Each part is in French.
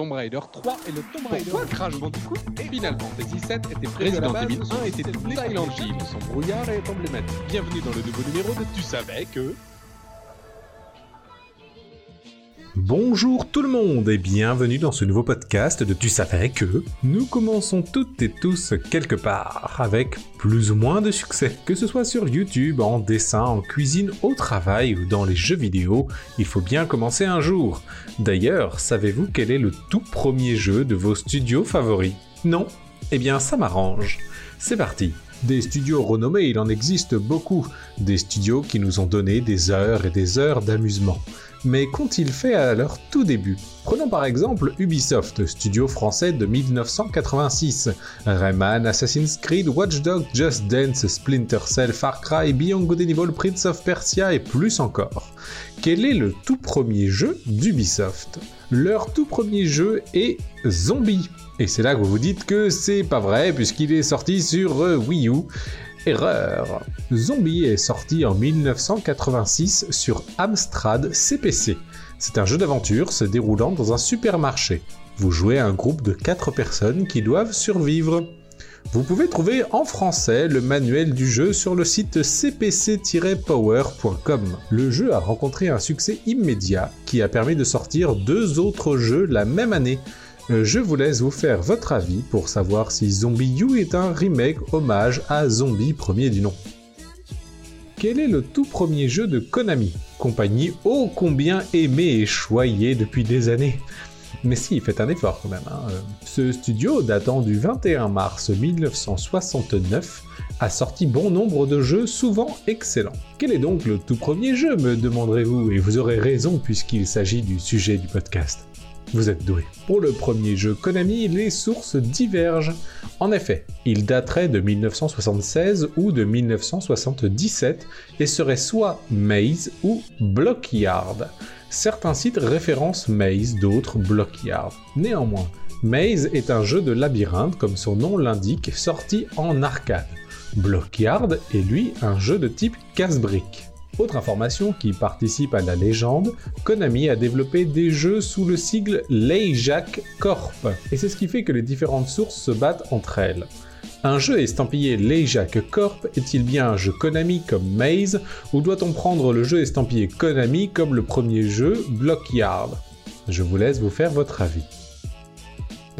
Tomb Raider 3 et le Tomb Raider. Pourquoi Crash Bandicoot Final Fantasy 7 était Resident Evil 1 était Silent Hill. Son brouillard est emblématique. Bienvenue dans le nouveau numéro de Tu savais que... Bonjour tout le monde et bienvenue dans ce nouveau podcast de Tu savais que nous commençons toutes et tous quelque part avec plus ou moins de succès. Que ce soit sur YouTube, en dessin, en cuisine, au travail ou dans les jeux vidéo, il faut bien commencer un jour. D'ailleurs, savez-vous quel est le tout premier jeu de vos studios favoris? Non? Eh bien ça m'arrange. C'est parti des studios renommés, il en existe beaucoup, des studios qui nous ont donné des heures et des heures d'amusement mais qu'ont-ils fait à leur tout début Prenons par exemple Ubisoft, studio français de 1986. Rayman, Assassin's Creed, Watch Dogs, Just Dance, Splinter Cell, Far Cry, Beyond Good and Evil, Prince of Persia et plus encore. Quel est le tout premier jeu d'Ubisoft? Leur tout premier jeu est Zombie. Et c'est là que vous vous dites que c'est pas vrai puisqu'il est sorti sur euh, Wii U. Erreur. Zombie est sorti en 1986 sur Amstrad CPC. C'est un jeu d'aventure se déroulant dans un supermarché. Vous jouez un groupe de 4 personnes qui doivent survivre. Vous pouvez trouver en français le manuel du jeu sur le site cpc-power.com. Le jeu a rencontré un succès immédiat qui a permis de sortir deux autres jeux la même année, je vous laisse vous faire votre avis pour savoir si Zombie U est un remake hommage à Zombie premier du nom. Quel est le tout premier jeu de Konami? Compagnie ô combien aimée et choyée depuis des années mais si, faites un effort quand même. Hein. Ce studio, datant du 21 mars 1969, a sorti bon nombre de jeux souvent excellents. Quel est donc le tout premier jeu, me demanderez-vous, et vous aurez raison puisqu'il s'agit du sujet du podcast. Vous êtes doué. Pour le premier jeu Konami, les sources divergent. En effet, il daterait de 1976 ou de 1977 et serait soit Maze ou Blockyard. Certains sites référencent Maze, d'autres Blockyard. Néanmoins, Maze est un jeu de labyrinthe comme son nom l'indique, sorti en arcade. Blockyard est lui un jeu de type casse-brique. Autre information qui participe à la légende, Konami a développé des jeux sous le sigle Leijak Corp, et c'est ce qui fait que les différentes sources se battent entre elles. Un jeu estampillé Leijak Corp est-il bien un jeu Konami comme Maze, ou doit-on prendre le jeu estampillé Konami comme le premier jeu Blockyard? Je vous laisse vous faire votre avis.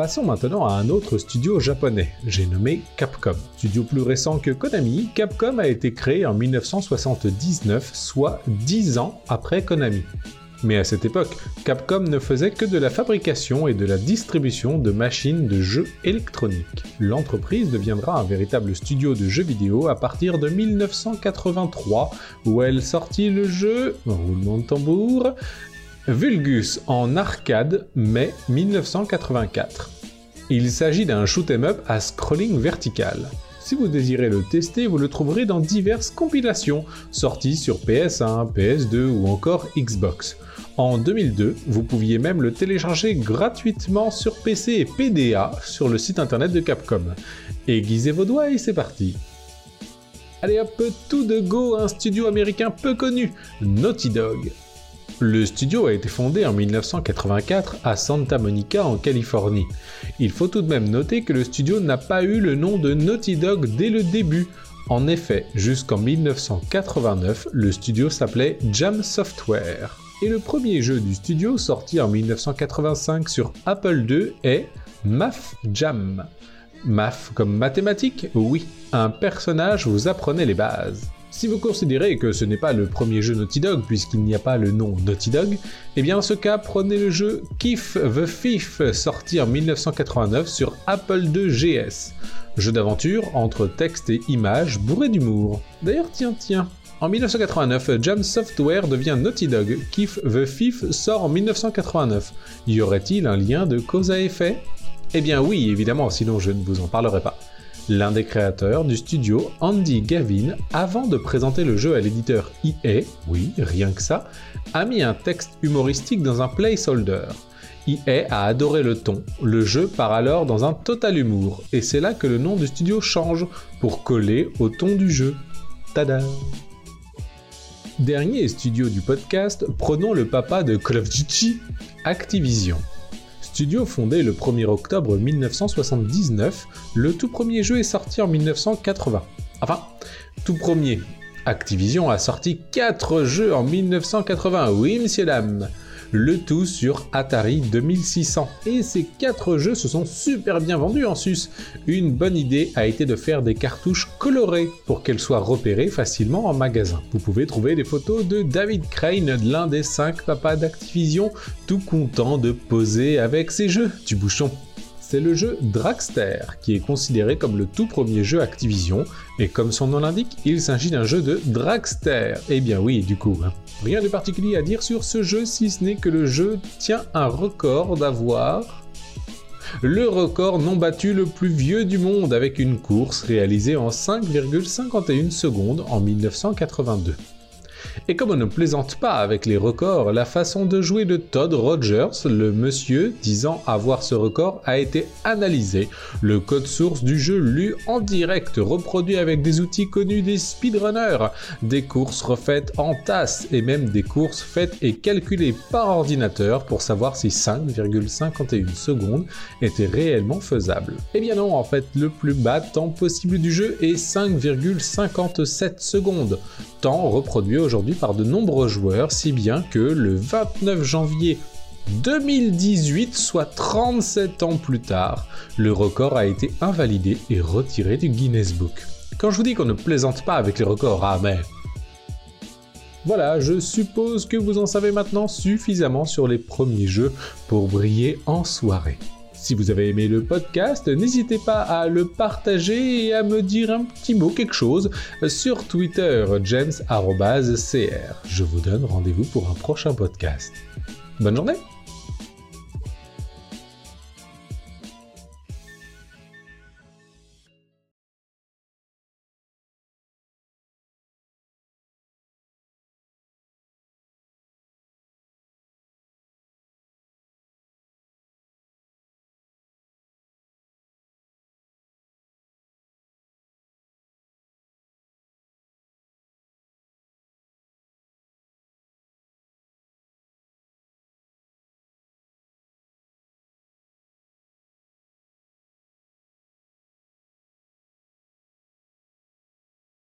Passons maintenant à un autre studio japonais, j'ai nommé Capcom. Studio plus récent que Konami, Capcom a été créé en 1979, soit 10 ans après Konami. Mais à cette époque, Capcom ne faisait que de la fabrication et de la distribution de machines de jeux électroniques. L'entreprise deviendra un véritable studio de jeux vidéo à partir de 1983, où elle sortit le jeu, roulement de tambour, Vulgus en arcade, mai 1984. Il s'agit d'un shoot'em up à scrolling vertical. Si vous désirez le tester, vous le trouverez dans diverses compilations sorties sur PS1, PS2 ou encore Xbox. En 2002, vous pouviez même le télécharger gratuitement sur PC et PDA sur le site internet de Capcom. Aiguisez vos doigts et c'est parti. Allez hop, tout de go, un studio américain peu connu, Naughty Dog. Le studio a été fondé en 1984 à Santa Monica en Californie. Il faut tout de même noter que le studio n'a pas eu le nom de Naughty Dog dès le début. En effet, jusqu'en 1989, le studio s'appelait Jam Software. Et le premier jeu du studio sorti en 1985 sur Apple II est Math Jam. Math comme mathématiques Oui, un personnage vous apprenait les bases. Si vous considérez que ce n'est pas le premier jeu Naughty Dog puisqu'il n'y a pas le nom Naughty Dog, eh bien en ce cas prenez le jeu Kiff the Thief sorti en 1989 sur Apple II GS. Jeu d'aventure entre texte et images bourré d'humour. D'ailleurs tiens tiens, en 1989, Jam Software devient Naughty Dog. Kiff the Thief sort en 1989. Y aurait-il un lien de cause à effet? Eh bien oui, évidemment, sinon je ne vous en parlerai pas. L'un des créateurs du studio, Andy Gavin, avant de présenter le jeu à l'éditeur EA, oui, rien que ça, a mis un texte humoristique dans un placeholder. EA a adoré le ton, le jeu part alors dans un total humour, et c'est là que le nom du studio change pour coller au ton du jeu. Tada Dernier studio du podcast, prenons le papa de Call of Activision. Studio fondé le 1er octobre 1979, le tout premier jeu est sorti en 1980. Enfin, tout premier. Activision a sorti 4 jeux en 1980, oui monsieur dame le tout sur Atari 2600. Et ces 4 jeux se sont super bien vendus en sus. Une bonne idée a été de faire des cartouches colorées pour qu'elles soient repérées facilement en magasin. Vous pouvez trouver des photos de David Crane, l'un des 5 papas d'Activision, tout content de poser avec ses jeux du bouchon c'est le jeu Dragster, qui est considéré comme le tout premier jeu Activision, et comme son nom l'indique, il s'agit d'un jeu de Dragster. Eh bien oui, du coup, hein. rien de particulier à dire sur ce jeu, si ce n'est que le jeu tient un record d'avoir le record non battu le plus vieux du monde avec une course réalisée en 5,51 secondes en 1982. Et comme on ne plaisante pas avec les records, la façon de jouer de Todd Rogers, le monsieur disant avoir ce record, a été analysée. Le code source du jeu lu en direct, reproduit avec des outils connus des speedrunners, des courses refaites en tasse et même des courses faites et calculées par ordinateur pour savoir si 5,51 secondes étaient réellement faisables. Eh bien non, en fait, le plus bas temps possible du jeu est 5,57 secondes, temps reproduit par de nombreux joueurs, si bien que le 29 janvier 2018, soit 37 ans plus tard, le record a été invalidé et retiré du Guinness Book. Quand je vous dis qu'on ne plaisante pas avec les records, ah mais... Voilà, je suppose que vous en savez maintenant suffisamment sur les premiers jeux pour briller en soirée. Si vous avez aimé le podcast, n'hésitez pas à le partager et à me dire un petit mot, quelque chose, sur Twitter, james.cr. Je vous donne rendez-vous pour un prochain podcast. Bonne journée